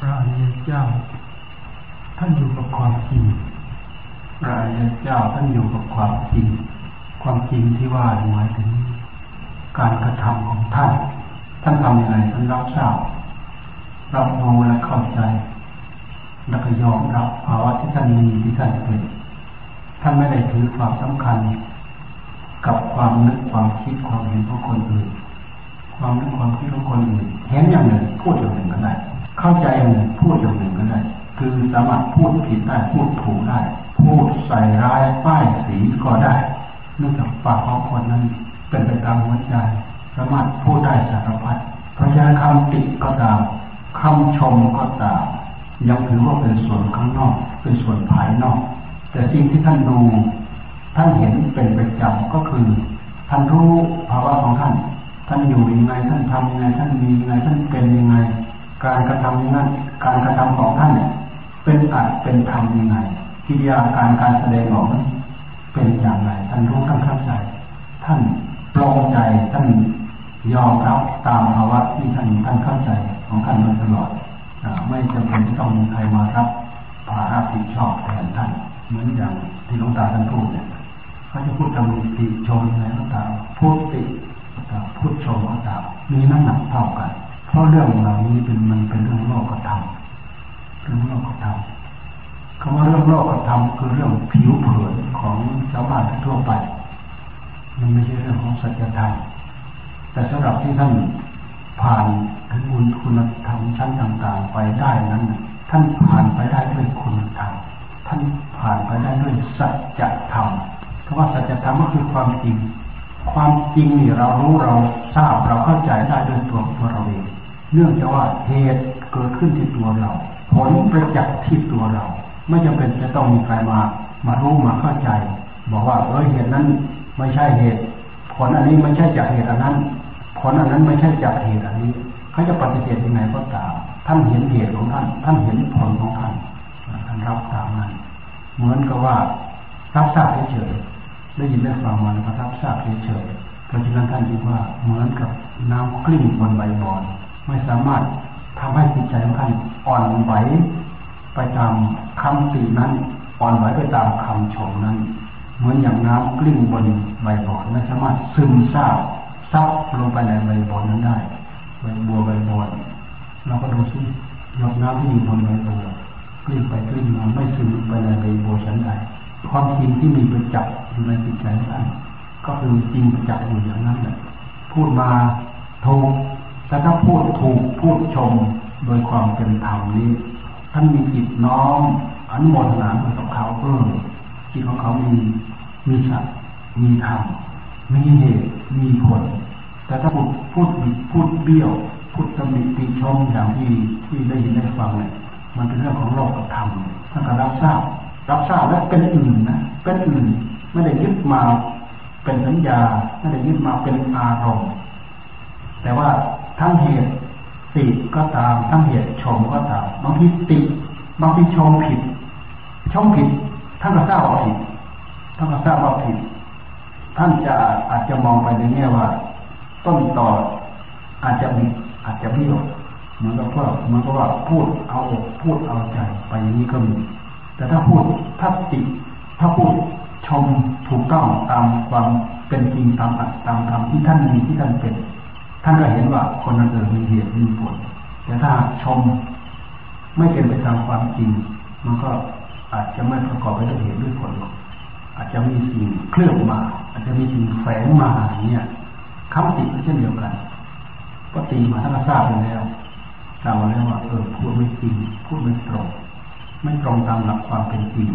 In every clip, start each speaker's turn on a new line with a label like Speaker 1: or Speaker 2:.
Speaker 1: พระอริยเจ้า ท่านอยู่กับความจริงพระอริยเจ้าท่านอยู่กับความจริง ความจริงที่ว่าหมายถึง การกระทำของท่าน ท่านทำอยังไงท่านรับทราบรับรู้และเข้าใจแล้วก็ยอมรับภาวะที่ท่านมีที่ท่านเป็นท่านไม่ได้ถือความสำคัญ กับความนึกความคิดความเห็นของคนอื่น ความนึกความคิดของคนอื่นเห็นอย่างหนึ่งพูดอย่างหนึ่งก็ได้ เข้าใจหนึ่งพูดอย่างหนึ่งก็ได้คือสามารถพูดผิดได้พูดถูกได้ พูดใส่ร้ายป้ายสีก็ได้เนื่องจากปากของคนนั้น เป็นไปตามหัวใจสามารถพูดได้สารพัดเพราะฉะนั้นคำติก็ตามคำชมก็ตามยังถือว่าเป็นส่วนข้างนอก เป็นส่วนภายนอก แต่สิ่งที่ท่านดู ท่านเห็นเป็นประจำก็คือ ท่านรู้ภาวะของท่าน ท่านอยู่ยังไงท่านทำยังไงท่านมียังไงท่านเป็นยังไง การกระทำยังไงการกระทำของท่านเนี่ยเป็นอัดเป็นธรรมยังไงกิริยาการการแสดงออกนั้นเป็นอย่างไรท่านรู้ท่านเข้าใจ ท่านปลงใจท่านยอมรับตามภาวะที่ท่านท่านเข้าใจของท่านมาตลอดไม่จำเป็นต้องมีใครมารับภาระผิดชอบแทนท่าน เหมือนอย่างที่หลวงตาท่านพูดเนี่ยเขาจะพูดตำติชมอะไรก็ตามพูดติพูดชมก็ตามมีน้ำหนักเท่ากัน ราะเรื่องเหล่านี้เป็นมันเป็นเรื่องโลกธรรมเรื่องโลกธรรมคำว่าเรื่องโลกธรรมคือเรื่องผิวเผินของชาวบ้านทั่วไป มันไม่ใช่เรื่องของสัจธรรมแต่สำหรับที่ท่านผ่านถึงคุณคุณธรรมชั้นต่างๆ ไปได้นั้น ท่านผ่านไปได้ด้วยคุณธรรมท่านผ่านไปได้ด้วยสัจธรรมคำว่าสัจธรรมก็คือความจริง ความจริงนี่เรารู้เราทราบเราเข้าใจได้ด้วยตัวตัวเราเอง เนื่องจากว่าเหตุเกิดขึ้นที่ตัวเรา ผลประจักษ์ที่ตัวเรา ไม่จำเป็นจะต้องมีใครมามารู้มาเข้าใจ บอกว่าเออเหตุนั้นไม่ใช่เหตุ ผลอันนี้ไม่ใช่จากเหตุอันนั้น ผลอันนั้นไม่ใช่จากเหตุอันนี้เขาจะปฏิเสธยังไงก็ตามท่านเห็นเหตุของท่าน ท่านเห็นผลของท่านท่านรับตามนั้นเหมือนกับว่ารับทราบเฉยๆได้ยินได้ฟังมาแล้วก็รับทราบเฉยๆเพราะฉะนั้นท่านคิดว่าเหมือนกับน้ำกลิ้งบนใบบอน ไม่สามารถทำให้จิตใจของท่านอ่อนไหวไปตามคำตินั้น อ่อนไหวไปตามคำชมนั้น เหมือนอย่างน้ำกลิ้งบนใบบอนไม่สามารถซึมซาบซับลงไปในใบบนนั้นได้ใบบัวใบบนเราก็ดูซิหยกน้ำที่อยู่บนใบบัวกลิ้งไปกลิ้งมาไม่ซึมไปในใบบัวชั้นใดความจริงที่มีประจักษ์อยู่ในจิตใจท่านก็คือจริงประจักษ์อยู่อย่างนั้นแหละพูดมาถูก แต่ถ้าพูดถูกพูดชมโดยความเป็นธรรมนี้ ท่านมีจิตน้อมอนุโมทนากับเขาเออจิตของเขามีมีสัตว์มีธรรมมีเหตุมีผล แต่ถ้าพูดพูดบิดพูดเบี้ยวพูดตำหนิติชมอย่างที่ที่ได้ยินได้ฟังเนี่ยมันเป็นเรื่องของโลกกับธรรมท่านก็รับทราบรับทราบแล้วเป็นอื่นนะเป็นอื่นไม่ได้ยึดมาเป็นสัญญาไม่ได้ยึดมาเป็นอารมณ์แต่ว่า ทั้งเหตุติก็ตาม ทั้งเหตุชมก็ตามบางทีติบางทีชมผิด ชมผิดท่านก็ทราบว่าผิดท่านก็ทราบว่าผิด ท่านจะอาจจะมองไปในแง่ว่า ต้นต่ออาจจะมีอาจจะไม่หลบเหมือนกับว่าเหมือนกับว่าพูดเอาอกพูดเอาใจไปอย่างนี้ก็มี แต่ถ้าพูดถ้าติ ถ้าพูดชมถูกต้องตามความเป็นจริงตามอัตตามธรรมที่ท่านมีที่ท่านเป็น ท่านก็เห็นว่าคนนั้นเออมีเหตุมีผล แต่ถ้าชมไม่เป็นไปตามความจริง มันก็อาจจะไม่ประกอบไปด้วยเหตุด้วยผล อาจจะมีสิ่งเคลือบมา อาจจะมีสิ่งแฝงมาเนี่ยคำติก็เช่นเดียวกัน ก็ตีมาท่านก็ทราบไปแล้วทราบแล้วว่าเออพูดไม่จริง พูดไม่ตรง ไม่ตรงตามหลักความเป็นจริง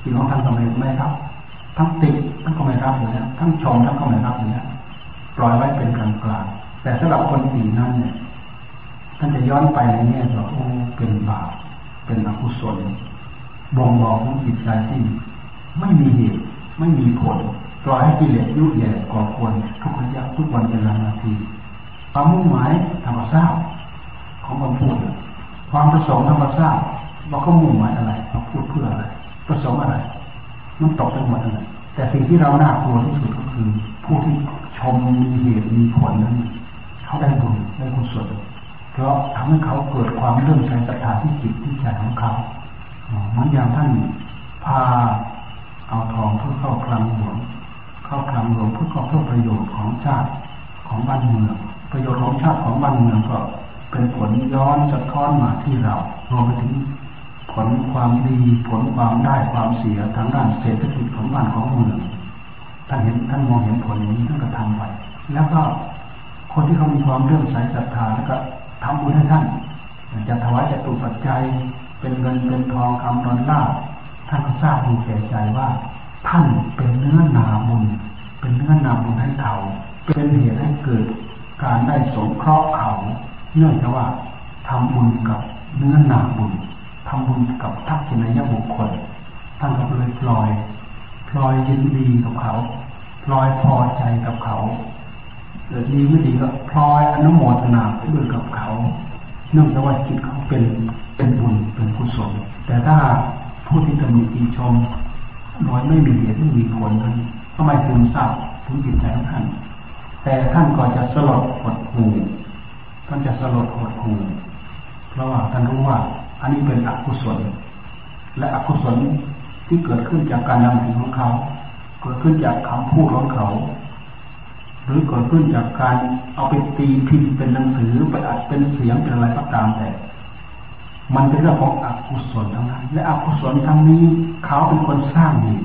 Speaker 1: ที่ของท่านก็ไม่ไม่รับทั้งติท่านก็ไม่รับเลยนะทั้งชมท่านก็ไม่รับเลยนะปล่อยไว้เป็นกลางกลาง แต่สำหรับคนตีนั้นเนี่ยท่านจะย้อนไปในแง่ว่าโอ้เป็นบาปเป็นอกุศลบ่งบอกของจิตใจที่ไม่มีเหตุไม่มีผลปล่อยให้กิเลสยุ่ยแย่ก่อควรทุกระยะทุกวันเวลานาทีความมุ่งหมายธรรมชาติของคนพูดความประสงค์ธรรมชาติว่าเขามุ่งหมายอะไรเขาพูดเพื่ออะไรประสงค์อะไร มันตกไปหมดเลยแต่สิ่งที่เราน่ากลัวที่สุดก็คือ ผู้ที่ชมมีเหตุมีผลนั้น เขาได้บุญได้กุศลถึราะทำให้เขาเกิดความเริ่มใส่ศรัทธาที่จิตที่ใจของเขาเหมือนอย่างท่านพาเอาทองเพื่อเข้าคลังหลวงเข้าคลังหลวงเพื่อเพื่อประโยชน์ของชาติของบ้านเมืองประโยชน์ของชาติของบ้านเมืองก็เป็นผลย้อนสะท้อนมาที่เรารวมไปถึงผลความดีผลความได้ความเสียทางด้านเศรษฐกิจของบ้านของเมืองท่านเห็นท่านมองเห็นผลนี้ท่านก็ทำไปแล้วก็ คนที่เขามีความเรื่องใสศรัทธาแล้วก็ทำบุญให้ท่านจะถวายจะตุปัจจัย เป็นเงินเป็นทองคำนอนลาท่านก็ทราบดูแก่ใจว่า ท่านเป็นเนื้อนาบุญเป็นเนื้อนาบุญให้เขา เป็นเหตุให้เกิดการได้สงเคราะห์เขา เนื่องจากว่าทำบุญกับเนื้อนาบุญทำบุญกับทักษิณยบุคคล ท่านก็เลยปล่อยพลอยยินดีกับเขาพลอยพอใจกับเขา เกิดดีไม่ดีก็พลอยอนุโมทนาด้วยกับเขาเนื่องจากว่าจิตเขาเป็นเป็นบุญเป็นกุศลแต่ถ้าผู้ที่จะมีตีชมโดยไม่มีเหตุไม่มีผลนั้นก็ไม่ซึมเศร้าถึงจิตใจของท่าน แต่ท่านก็จะสลดหดหูท่านจะสลดหดหูเพราะว่าท่านรู้ว่าอันนี้เป็นอกุศล และอกุศลที่เกิดขึ้นจากการนำถึงของเขา เกิดขึ้นจากคำพูดของเขา หรือเกิดขึ้นจากการเอาไปตีพิมพ์เป็นหนังสือไปอัดเป็นเสียงเป็นอะไรก็ตามแต่ มันเป็นเรื่องของอกุศลทั้งนั้น และอกุศลทั้งนี้เขาเป็นคนสร้างนี่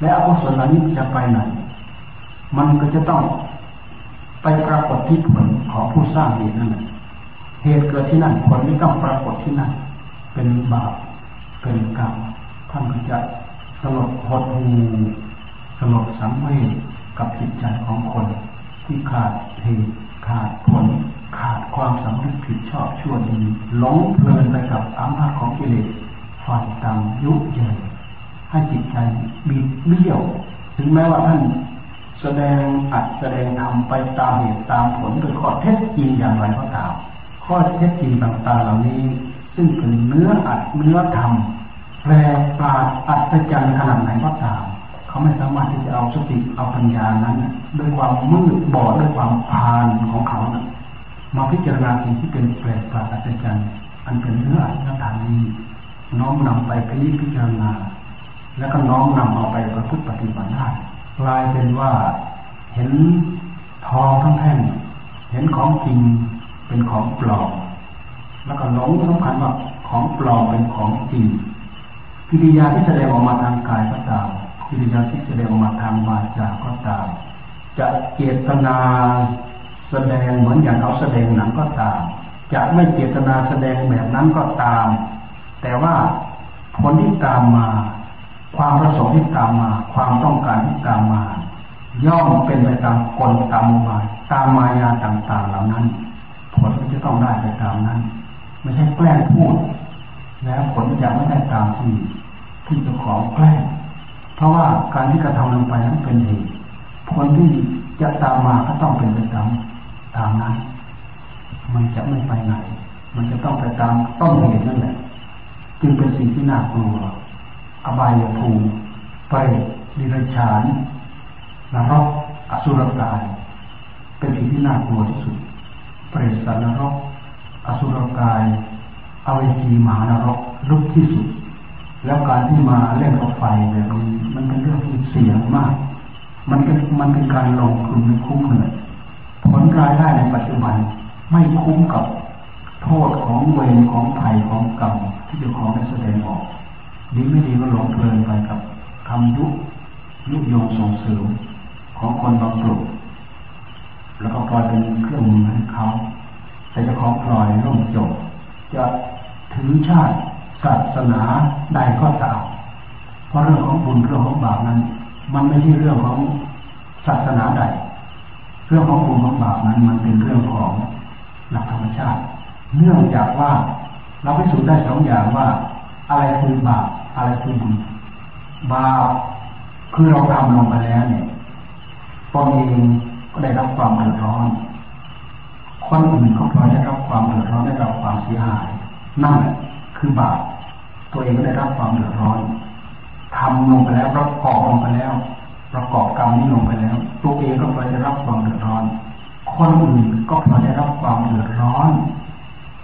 Speaker 1: และอกุศลเหล่านี้จะไปไหน มันก็จะต้องไปปรากฏที่ผลของผู้สร้างเหตุนั่นแหละเหตุเกิดที่นั่นผลไม่ต้องปรากฏที่นั่น เป็นบาป เป็นกรรมท่านก็จะสลดหดหูสลดสังเวช กับจิตใจของคน ที่ขาดเหตุขาดผล ขาดความสำนึกผิดชอบชั่วดีหลงเพลินไปกับอำนาจของกิเลสฝ่ายต่ำยุเยินให้จิตใจบิดเบี้ยว ถึงแม้ว่าท่านแสดงอัดแสดงทำไปตามเหตุตามผลโดยข้อเท็จจริงอย่างไรก็ตามข้อเท็จจริงต่างๆเหล่านี้ ซึ่งเป็นเนื้ออัดเนื้อทำแปลปราดอัศจรรย์ขนาดไหนก็ตาม เขาไม่สามารถที่จะเอาสติเอาปัญญานั้นด้วยความมืดบอดด้วยความพานของเขานะมาพิจารณาสิ่งที่เป็นแปลกประหลาดอัศจอันเป็นเนื้ออัตถานี้น้อมนำไปพิจารณา แล้วก็น้อมนำเอาไปประพฤติปฏิบัติได้กลายเป็นว่าเห็นทองทั้งแท่งเห็นของจริงเป็นของปลอมแล้วก็หลงสำคัญว่าของปลอมเป็นของจริงกิริยาที่แสดงออกมาทางกายก็ตาม กิริยาที่แสดงออกมาทางวาจาก็ตาม จะเจตนาแสดงเหมือนอย่างเขาแสดงหนังก็ตาม จะไม่เจตนาแสดงแบบนั้นก็ตาม แต่ว่าผลที่ตามมา ความประสงค์ที่ตามมา ความต้องการที่ตามมา ย่อมเป็นไปตามกลตามมาตามมายาต่างๆเหล่านั้น ผลจะต้องได้ไปตามนั้น ไม่ใช่แกล้งพูด แล้วผลจะไม่ได้ตามที่ที่เจ้าของแกล้ง เพราะว่าการที่กระทำลงไปนั้นเป็นเหตุผลที่จะตามมาก็ต้องเป็นไปตามตามนั้น มันจะไม่ไปไหน มันจะต้องไปตามต้นเหตุนั่นแหละ จึงเป็นสิ่งที่น่ากลัว อบายภูมิไปดิรชานนรกอสุรกาย เป็นสิ่งที่น่ากลัวที่สุด เปรตสันนรก อสุรกายอเวจีมหานรกลุกที่สุด แล้วการที่มาเล่นกับไฟแบบนี้มันเป็นเรื่องที่เสี่ยงมาก มันเป็นมันเป็นการลงทุนไม่คุ้มเลยผลรายได้ในปัจจุบันไม่คุ้มกับโทษของเวรของภัยของกรรมที่เจ้าของได้แสดงออกดีไม่ดีก็หลงเพลินไปกับคำยุยุโยงส่งเสริมของคนบางกลุ่มแล้วก็ปล่อยเป็นเครื่องมือให้เขาแต่เจ้าของปล่อยร่มจบจะถือชาติ ศาสนาใดก็ตามเพราะเรื่องของบุญเรื่องของบาปนั้น มันไม่ใช่เรื่องของศาสนาใด เรื่องของบุญของบาปนั้น มันเป็นเรื่องของหลักธรรมชาติ เนื่องจากว่าเราไปสูจน์ได้สองอย่างว่า อะไรคือบาปอะไรคือบุญบาปคือเราทำลงไปแล้วเนี่ยตนเองก็ได้รับความเดือดร้อนคนอื่นก็พลอยได้รับความเดือดร้อนได้รับความเสียหายนั่นแหละ คือบาปตัวเองก็ได้รับความเดือดร้อนทำลงไปแล้วประกอบลงไปแล้ว ประกอบกรรมนี้ลงไปแล้ว ตัวเองก็พลอยได้รับความเดือดร้อน คนอื่นก็พลอยได้รับความเดือดร้อน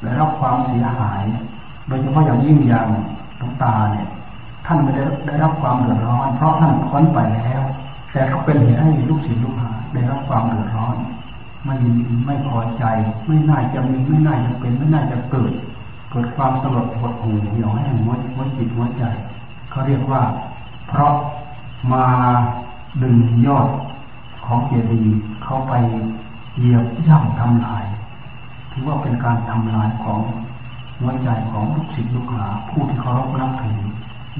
Speaker 1: ได้รับความเสียหาย โดยเฉพาะอย่างยิ่งอย่างหลวงตาเนี่ย ท่านไม่ได้ได้รับความเดือดร้อน เพราะท่านพ้นไปแล้ว แต่ก็เป็นเหตุให้ลูกศิษย์ลูกหาได้รับความเดือดร้อนไม่มีไม่พอใจ ไม่น่าจะมีไม่น่าจะเป็นไม่น่าจะเกิด เกิดความสลดหดหู่เหี่ยวแห้งหัวหัวจิตหัวใจเขาเรียกว่า เพราะมาดึงยอดของเจดีย์เข้าไปเหยียบย่ำทำลายถือว่าเป็นการทำลายของหัวใจของลูกศิษย์ลูกหาผู้ที่เคารพนับถือ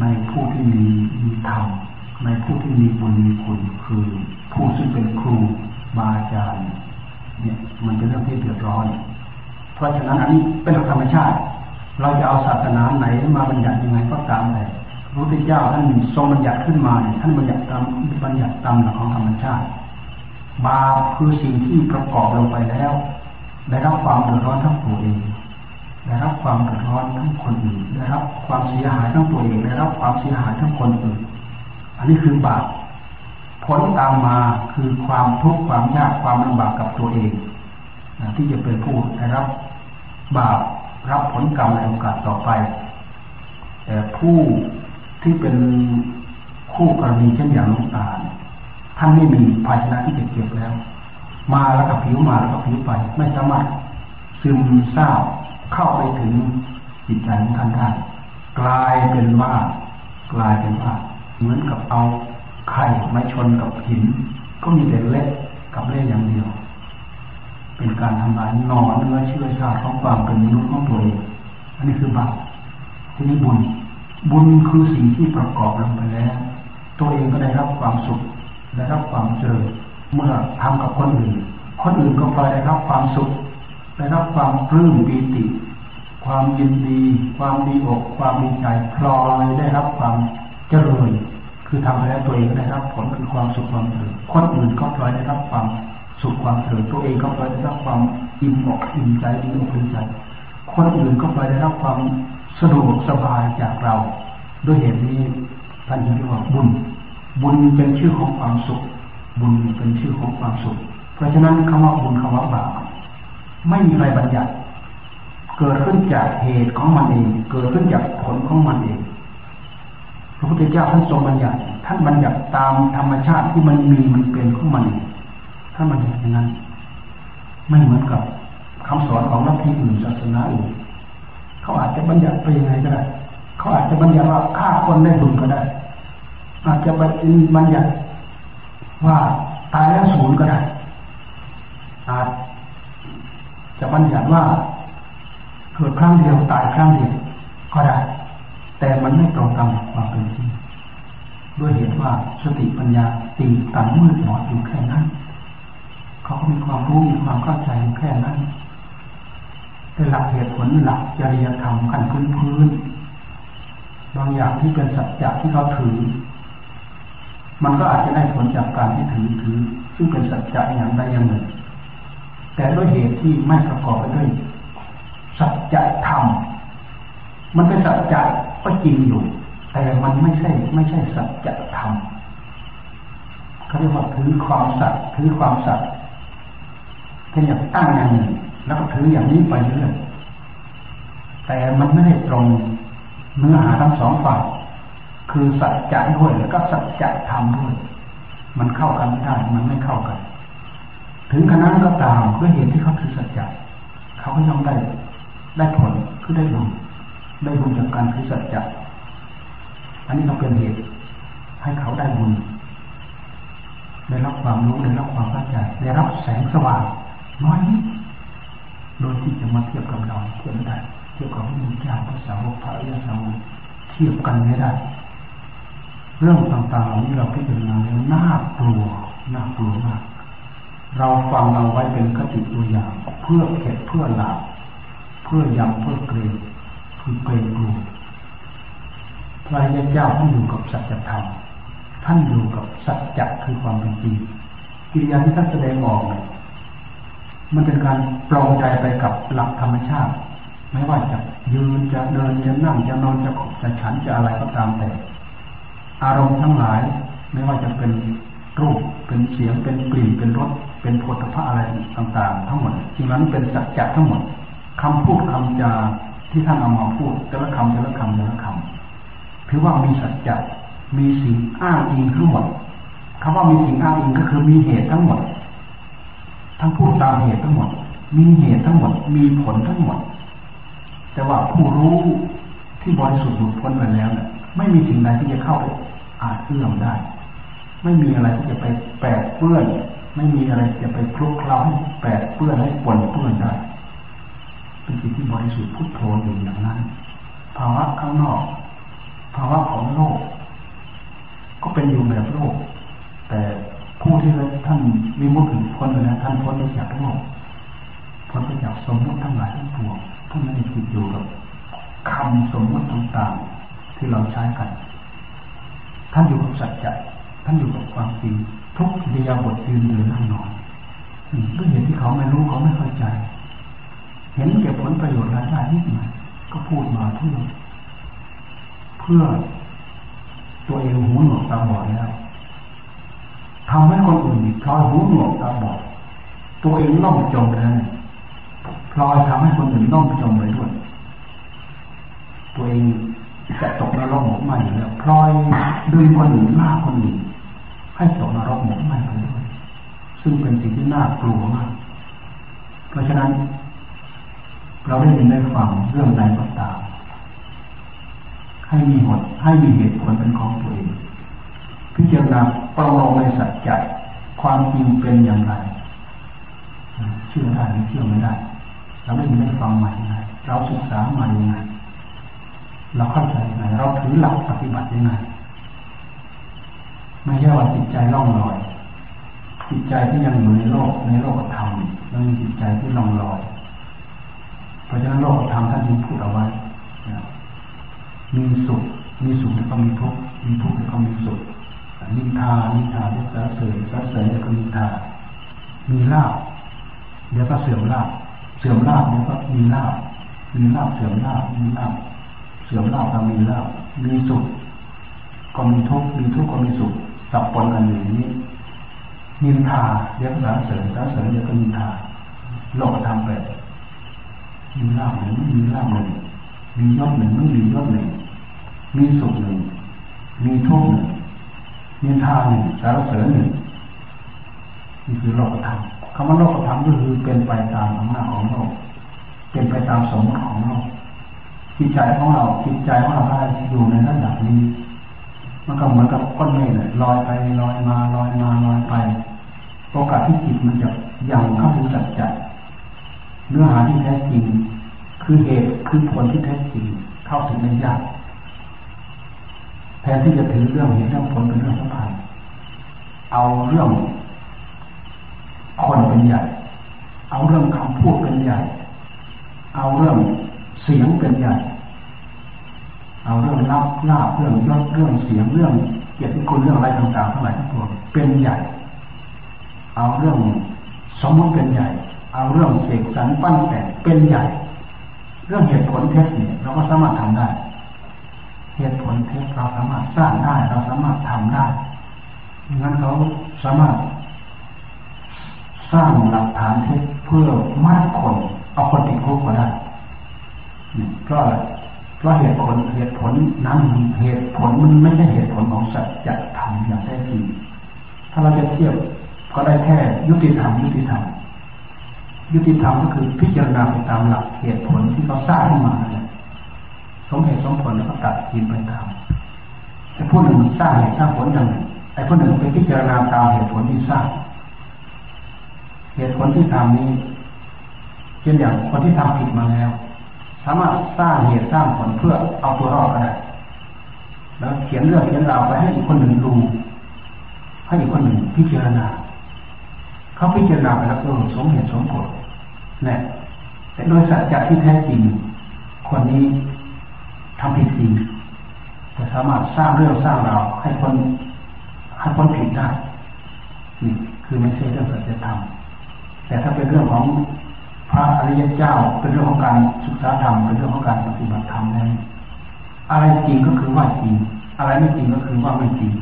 Speaker 1: ในผู้ที่มีมีธรรมในผู้ที่มีบุญมีคุณคือ ผู้ซึ่งเป็นครูบาอาจารย์เนี่ยมันเป็นเรื่องที่เดือดร้อน เพราะฉะนั้นอันนี้เป็นธรรมชาติ เราจะเอาศาสนาไหนมาบัญญัติยังไงก็ตามแต่พระพุทธเจ้าท่านทรงบัญญัติขึ้นมาเนี่ยท่านบัญญัติตามบัญญัติตามหลักของธรรมชาติบาปคือสิ่งที่ประกอบลงไปแล้ว ได้รับความเดือดร้อนทั้งตัวเองได้รับความเดือดร้อนทั้งคนอื่นได้รับความเสียหายทั้งตัวเองได้รับความเสียหายทั้งคนอื่น อันนี้คือบาปผลตามมาคือความทุกข์ความยากความลำบากกับตัวเองที่จะเป็นผู้ได้รับบาป รับผลกรรมในโอกาสต่อไปแต่ผู้ที่เป็นคู่กรณีเช่นอย่างลูกตาท่านไม่มีภาชนะที่จะเก็บแล้ว มาแล้วก็ผิวมาแล้วก็ผิวไป ไม่สามารถซึมซาบเข้าไปถึงจิตใจของท่านได้กลายเป็นว่ากลายเป็นว่าเหมือนกับเอาไข่มาชนกับหิน ก็มีแต่เล็กกับเล็กอย่างเดียว เป็นการทำลายหนอนเนื้อเชื้อชาติของความเป็นมนุษย์ของตัวเองอันนี้คือบาปที่นี้บุญ บุญคือสิ่งที่ประกอบลงไปแล้ว ตัวเองก็ได้รับความสุขได้รับความเจริญเมื่อทำกับคนอื่น คนอื่นก็พลอยได้รับความสุข ได้รับความปลื้มปีติ ความยินดี ความดีอกความดีใจพลอยได้รับความเจริญคือทำไปแล้วตัวเองได้รับผลคือความสุขความเจริญคนอื่นก็พลอยได้รับความ สุขความเจริญตัวเองก็พลอยได้รับความอิ่มอกอิ่มใจอิ่มอกอิ่มใจคนอื่นก็พลอยได้รับความสะดวกสบายจากเรา ด้วยเหตุนี้ท่านจึงเรียกว่าบุญ บุญเป็นชื่อของความสุข บุญเป็นชื่อของความสุข เพราะฉะนั้นคำว่าบุญคำว่าบาปไม่มีใครบัญญัติ เกิดขึ้นจากเหตุของมันเอง เกิดขึ้นจากผลของมันเองพระพุทธเจ้าท่านทรงบัญญัติ ท่านบัญญัติตามธรรมชาติที่มันมีมันเป็นของมันเอง ถ้ามันอย่างนั้นไม่เหมือนกับคำสอนของลัทธิอื่นศาสนาอื่นเขาอาจจะบัญญัติไปยังไงก็ได้ เขาอาจจะบัญญัติว่าฆ่าคนได้บุญก็ได้ อาจจะบัญญัติว่าตายแล้วศูนย์ก็ได้อาจจะบัญญัติว่าเกิดครั้งเดียวตายครั้งเดียวก็ได้ แต่มันไม่ตรงตามความเป็นจริงด้วยเหตุว่าสติปัญญาตีตันมืดหมดอยู่แค่นั้น มีความรู้มีความเข้าใจแค่นั้นแต่หลักเหตุผลหลักจริยธรรมขั้นพื้นพื้นบางอย่างที่เป็นสัจจะที่เขาถือ มันก็อาจจะได้ผลจากการที่ถือถือ ซึ่งเป็นสัจจะอย่างใดอย่างหนึ่ง แต่ด้วยเหตุที่ไม่ประกอบไปด้วยสัจจะธรรมมันเป็นสัจจะก็จริงอยู่ แต่มันไม่ใช่ ไม่ใช่สัจจะธรรมเขาเรียกว่าถือความสัตย์ถือความสัตย์ เช่นอย่างตั้งอย่างหนึ่งแล้วก็ถืออย่างนี้ไปเรื่อยแต่มันไม่ได้ตรงเนื้อหาทั้งสองฝ่ายคือสัจจะด้วยแล้วก็สัจจะธรรมด้วยมันเข้ากันไม่ได้มันไม่เข้ากัน ถึงขนาดก็ตามด้วยเหตุที่เขาถือสัจจะเขาก็ย่อมได้ได้ผลคือได้บุญได้บุญจากการถือสัจจะอันนี้เราเป็นเหตุให้เขาได้บุญได้รับความรู้ได้รับความเข้าใจได้รับแสงสว่าง น้อยนิดโดยที่จะมาเทียบกับเราเทียบไม่ได้เทียบกับพระมุขเจ้าพระสาวกพระอริยสาวกเทียบกันไม่ได้ เรื่องต่างๆเหล่านี้เราพิจารณาแล้วน่ากลัวน่ากลัวมาก เราฟังเอาไว้เป็นคติตัวอย่าง เพื่อเก็บเพื่อหลับเพื่อยำเพื่อเกรงคือเกรงกลัวพระยาเจ้าท่านอยู่กับสัจธรรมท่านอยู่กับสัจจะคือความเป็นจริงกิริยาที่ท่านแสดงออกเนี่ย มันเป็นการปลงใจไปกับหลักธรรมชาติ ไม่ว่าจะยืนจะเดินจะนั่งจะนอนจะขบจะฉันจะอะไรก็ตามแต่ อารมณ์ทั้งหลาย ไม่ว่าจะเป็นรูปเป็นเสียงเป็นกลิ่นเป็นรสเป็นโผฏฐะอะไรต่างๆ ทั้งหมดที่นั้นเป็นสัจจะทั้งหมดคำพูดคำจาที่ท่านเอามาพูดแต่ละคำแต่ละคำแต่ละคำถือว่ามีสัจจะมีสิ่งอ้างอิงทั้งหมดคำว่ามีสิ่งอ้างอิงก็คือมีเหตุทั้งหมด ทั้งพูดตามเหตุทั้งหมด มีเหตุทั้งหมด มีผลทั้งหมด แต่ว่าผู้รู้ที่บริสุทธิ์หลุดพ้นไปแล้วเนี่ยไม่มีสิ่งใดที่จะเข้าไปอาจเอื้อมได้ ไม่มีอะไรที่จะไปแปดเปื้อน ไม่มีอะไรจะไปคลุกเคล้าให้แปดเปื้อนให้ปนเปื้อนได้ เป็นสิ่งที่บริสุทธิ์พุทโธอยู่อย่างนั้น ภาวะข้างนอก ภาวะของโลก ก็เป็นอยู่แบบโลก แต่ ผู้ที่ท่านมีมุขถึงพ้นไปแล้วท่านพ้นไปจากโลกพ้นไปจากสมมติทั้งหลายทั้งปวงท่านไม่ได้ติดอยู่กับคำสมมติต่างๆที่เราใช้กัน ท่านอยู่กับสัจจะท่านอยู่กับความจริงทุกกิริยาบทยืนเดินนั่งนอนด้วยเหตุที่เขาไม่รู้เขาไม่เข้าใจ เห็นเก็บผลประโยชน์รายได้นิดหน่อยก็พูดมาเพื่อเพื่อตัวเองหูหนวกตาบอดแล้ว ทำให้คนอื่นพลอยหูหนวกตาบอดตัวเองล่องจมเลยพลอยทำให้คนอื่นล่องจมไปด้วย ตัวเองจะตกนรกหมกไหม่แล้วพลอยดึงคนอื่นล่าคนอื่นให้ตกนรกหมกไหมไปด้วยซึ่งเป็นสิ่งที่น่ากลัวมากเพราะฉะนั้น เราได้ยินได้ฟังเรื่องใดก็ตามให้มีหดให้มีเหตุผลเป็นของตัวเอง พิจารณาประมในสัจจะความจริงเป็นอย่างไร เชื่อได้หรือเชื่อไม่ได้ เราได้ยินได้ฟังใหม่ยังไงเราศึกษาใหม่ยังไงเราเข้าใจยังไงเราถือหลักปฏิบัติยังไงไม่ใช่ว่าจิตใจล่องลอย จิตใจที่ยังอยู่ในโลกในโลกธรรมมันมีจิตใจที่ล่องลอย เพราะฉะนั้นโลกธรรมท่านจึงพูดเอาไว้มีสุขมีสุขแล้วก็มีทุกข์มีทุกข์แล้วก็มีสุข นิทานิทาที่สรรเสริญสรรเสริญก็นิทา มีลาบเดี๋ยวก็เสื่อมลาบเสื่อมลาบเดี๋ยวก็มีลาบมีลาบเสื่อมลาบมีลาบเสื่อมลาบก็มีลาบมีสุขก็มีทุกข์มีทุกข์ก็มีสุขสับปนกันอยู่อย่างนี้นินทาเดี๋ยวก็สรรเสริญสรรเสริญเดี๋ยวก็นินทาโลกธรรมแบบมีลาบหนึ่งมีลาบหนึ่งมียศหนึ่งไม่มียศหนึ่งมีสุขหนึ่งมีทุกข์หนึ่ง มีทาหนึ่งสารเสริญหนึ่งนี่คือโลกธรรมคำว่าโลกธรรมก็คือเป็นไปตามอำนาจของโลก เป็นไปตามสมมติของโลกจิตใจของเราจิตใจของเราได้อยู่ในระดับนี้ มันก็เหมือนกับก้อนเมฆลอยไปลอยมาลอยมาลอยไปโอกาสที่จิตมันจะยังเข้าถึงสัจจะเนื้อหาที่แท้จริง คือเหตุคือผลที่แท้จริงเข้าถึงในยาก ทนที่จะถือเรื่องเหตุเรื่องผลเป็นเรื่องสำคัญเอาเรื่องคนเป็นใหญ่ เอาเรื่องคำพูดเป็นใหญ่ เอาเรื่องเสียงเป็นใหญ่ เอาเรื่องรับลาบเรื่องยศเรื่องเสียงเรื่องเกียรติคุณเรื่องอะไรต่างๆทั้งหลายทั้งปวงเป็นใหญ่ เอาเรื่องสมมติเป็นใหญ่ เอาเรื่องเสกสรรปั้นแต่งเป็นใหญ่ เรื่องเหตุผลเท็จเนี่ยเราก็สามารถทำได้ เหตุผลท็จเราสามารถสร้างได้ เราสามารถทำได้งั้นเขาสามารถ สร้างหลักฐานเท็จเพื่อมัดคนเอาคนติดคุกก็ได้เพราะเพราะเหตุผลเหตุผลนั้นเหตุผลมันไม่ใช่เหตุผลของสัจธรรมอย่างแท้จริงถ้าเราจะเทียบก็ได้แค่ยุติธรรมยุติธรรมยุติธรรมก็คือพิจารณาไปตามหลักเหตุผลที่เขาสร้างขึ้นมาเนี่ย สมเหตุสมผลแล้วก็ตัดสินไปตามแต่ผู้หนึ่งสร้างเหตุสร้างผลอย่างหนึ่งไอ้ผู้หนึ่งไปพิจารณาตามเหตุผลที่สร้างเหตุผลที่ทำนี้เช่นอย่างคนที่ทำผิดมาแล้ว สามารถสร้างเหตุสร้างผลเพื่อเอาตัวรอดก็ได้แล้วเขียนเรื่องเขียนราวไปให้อีกคนหนึ่งดูให้อีกคนหนึ่งพิจารณา เขาพิจารณาไปแล้วก็สมเหตุสมผลเนี่แต่โดยสัจจะที่แท้จริง คนนี้ ทำผิดจริงจะสามารถสร้างเรื่องสร้างราวให้คนให้คนผิดได้นี่คือไม่ใช่เรื่องสัจธรรมแต่ถ้าเป็นเรื่องของพระอริยเจ้าเป็นเรื่องของการศึกษาธรรมเป็นเรื่องของการปฏิบัติธรรมนั้นอะไรจริงก็คือว่าจริง อะไรไม่จริงก็คือว่าไม่จริง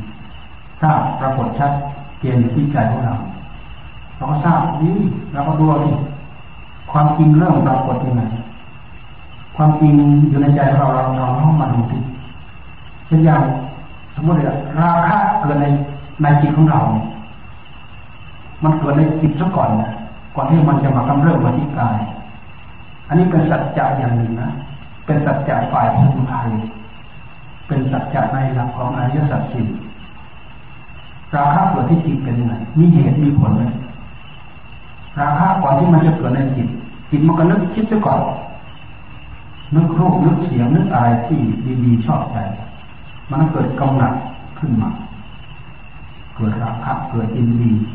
Speaker 1: ถ้าปรากฏชัดเจนที่ใจของเราเราก็ทราบนี่เราก็ดูนี่ความจริงเริ่มปรากฏยังไง ความจริงอยู่ในใจเราเราเราต้องมาดูที่เช่นอย่างสมมติว่าราคะเกิดในในจิตของเรามันเกิดในจิตซะก่อนนะก่อนที่มันจะมากำเริบมาที่กาย อันนี้เป็นสัจจะอย่างหนึ่งนะเป็นสัจจะฝ่ายสมุทัยเป็นสัจจะในหลักของอริยสัจสี่ราคะเกิดที่จิตเป็นไงมีเหตุมีผลไหมราคะก่อนที่มันจะเกิดในจิตจิตมันก็นึกคิดซะก่อน นึกรูปนึกเสียงนึกอะไรที่ดีๆชอบใจ มันเกิดกำหนัดขึ้นมา เกิดราคะเกิดอินทรีย์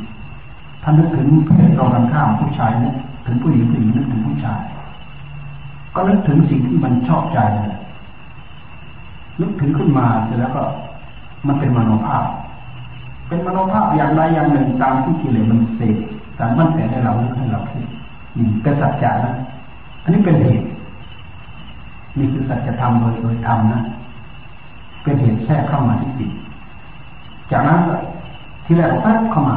Speaker 1: ถ้านึกถึงเพศตรงกันข้ามผู้ชายนึกถึงผู้หญิงผู้หญิงนึกถึงผู้ชาย ก็นึกถึงสิ่งที่มันชอบใจนึกถึงขึ้นมาเสร็จแล้วก็ มันเป็นมโนภาพ เป็นมโนภาพอย่างใดอย่างหนึ่งตามที่กิเลสมันเสกแต่มันแต่ให้เราให้เราคิดนี่เป็นสัจจะนะ อันนี้เป็นเหตุ นี่คือสัจธรรมโดยโดยธรรมนะเป็นเหตุแทรกเข้ามาที่จิตจากนั้นที่แรกแทรกเข้ามา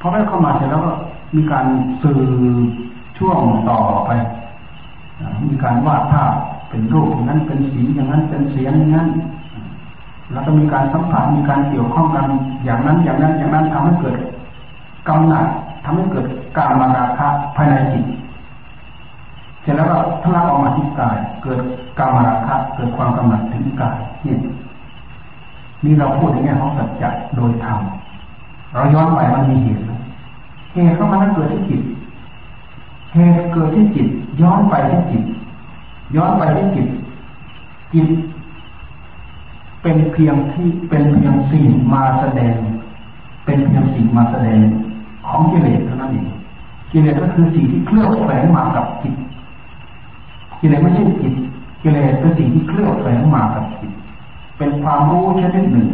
Speaker 1: พอแทรกเข้ามาเสร็จแล้วก็มีการสื่อช่วงต่อไป มีการวาดภาพเป็นรูปอย่างนั้นเป็นสีอย่างนั้นเป็นเสียงอย่างนั้น แล้วก็มีการสัมผัสมีการเกี่ยวข้องกันอย่างนั้นอย่างนั้นอย่างนั้นทำให้เกิดกำหนัดทำให้เกิดการมาราคะภายในจิต ร็จแล้วก็ทะลักออกมาที่กาย เกิดกามาราคะเกิดความกำหนัดถึงกายเนี่ยนี่เราพูดในแง่ของสัจจะโดยธรรมเราย้อนไปมันมีเหตุเหตุเข้ามาแล้วเกิดที่จิตเหตุเกิดที่จิต ย้อนไปที่จิต ย้อนไปที่จิต จิต เป็นเพียงที่เป็นเพียงสิ่งมาแสดง เป็นเพียงสิ่งมาแสดงของกิเลสเท่านั้นเองกิเลสก็คือสิ่งที่เคลื่อนแฝงมากับจิต กิเลสไม่ใช่จิตกิเลสเป็นสิ่งที่เคลื่อนแฝงมากับจิตเป็นความรู้ชนิดหนึ่ง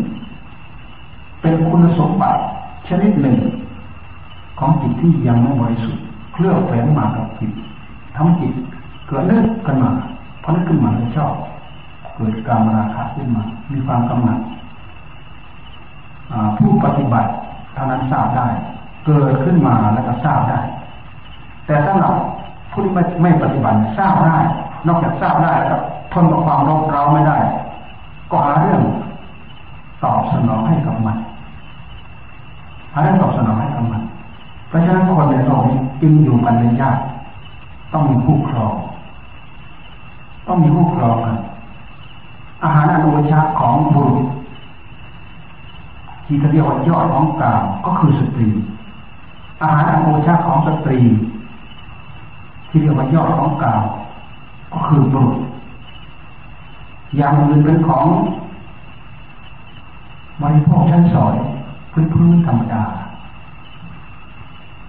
Speaker 1: เป็นคุณสมบัติชนิดหนึ่ง ของจิตที่ยังไม่บริสุทธิ์เคลื่อนแฝงมากับจิตทำจิตเกิดนึกขึ้นมาพอนึกขึ้นมาแล้วชอบเกิดการมราคะขึ้นมา มีความกำหนัดผู้ปฏิบัติท่านั้นทราบได้ เกิดขึ้นมาแล้วก็ทราบได้ แต่สำหรับ ผู้ที่ไม่ไม่ปฏิบัติทราบได้ นอกจากทราบได้แล้วทนกับความรบเร้าไม่ได้ ก็หาเรื่องตอบสนองให้กับมันหาเรื่องตอบสนองให้กับมัน เพราะฉะนั้นคนในโลกนี้จึงอยู่กันเป็นยาก ต้องมีผู้ครอง ต้องมีผู้ครองกันอาหารอันโอชาของบุรุษที่เรียกว่ายอดของกล่าวก็คือสตรี อาหารอันโอชาของสตรี ที่เรียกว่ายอดของกล่าวก็คือบุตรอย่างอื่นเป็นของบริโภคชั้นสอยพื้นพื้นธรรมดา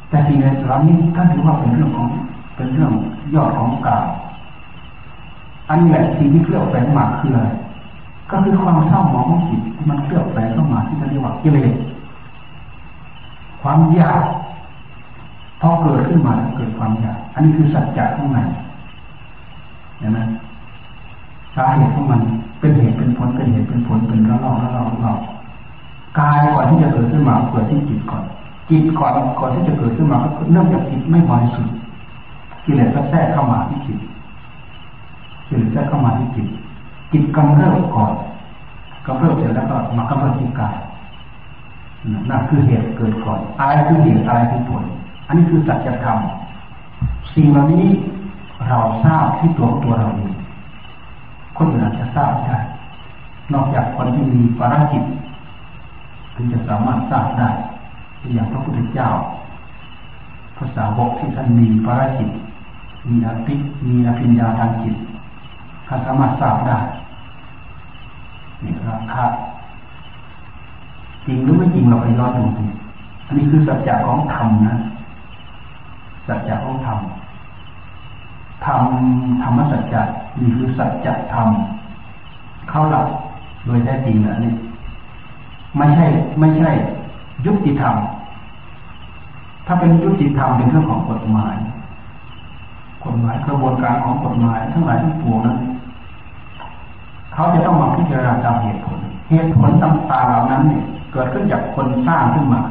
Speaker 1: แต่สิ่งเหล่านี้ท่านถือว่าเป็นเรื่องของเป็นเรื่องยอดของกล่าวอันนี้แหละสิ่งที่เคลือนแฝงมาคืออะไรก็คือความเศร้าหมองของจิตที่มันเคลือนแฝงเข้ามาที่เรียกว่ากิเลสความอยาก พอเกิดขึ้นมาเกิดความอยาก อันนี้คือสัจจะข้างในเห็นไหมสาเหตุของมันเป็นเหตุเป็นผลเป็นเหตุเป็นผลเป็นระลอกระลอกระลอกกายก่อนที่จะเกิดขึ้นมาเกิดที่จิตก่อน จิตก่อนก่อนที่จะเกิดขึ้นมาก็เนื่องจากจิตไม่บริสุทธิ์กิเลสก็แทรกเข้ามาที่จิตกิเลสแทรกเข้ามาที่จิตจิตกำเริบก่อนกำเริบเสร็จแล้วก็มากำเริบที่กายนั่นคือเหตุเกิดก่อนอะไรคือเหตุอะไรคือผล อันนี้คือสัจธรรมสิ่งเหล่านี้เราทราบที่ตัวตัวเราเองคนอื่นอาจจะทราบได้ นอกจากคนที่มีภารกิจถึงจะสามารถทราบได้อย่างพระพุทธเจ้าภาษาวกที่ท่านมีภารกิจ มีอภิมีอภิญญาทางจิตท่านสามารถทราบได้นี่ราคาจริงหรือไม่จริงเราไปย้อนดูอันนี้คือสัจจะของธรรมนะ สัจจะของธรรมธรรมธรรมสัจจะนี่คือสัจจะธรรมเข้าหลักโดยแท้จริงนะนี่ไม่ใช่ ไม่ใช่ ยุติธรรม ถ้าเป็นยุติธรรมเป็นเรื่องของกฎหมายกฎหมายกระบวนการของกฎหมายทั้งหลายทั้งปวงนั้นเขาจะต้องมาพิจารณาตามเหตุผล เหตุผลต่างๆเหล่านั้นเนี่ยเกิดขึ้นจากคนสร้างขึ้นมา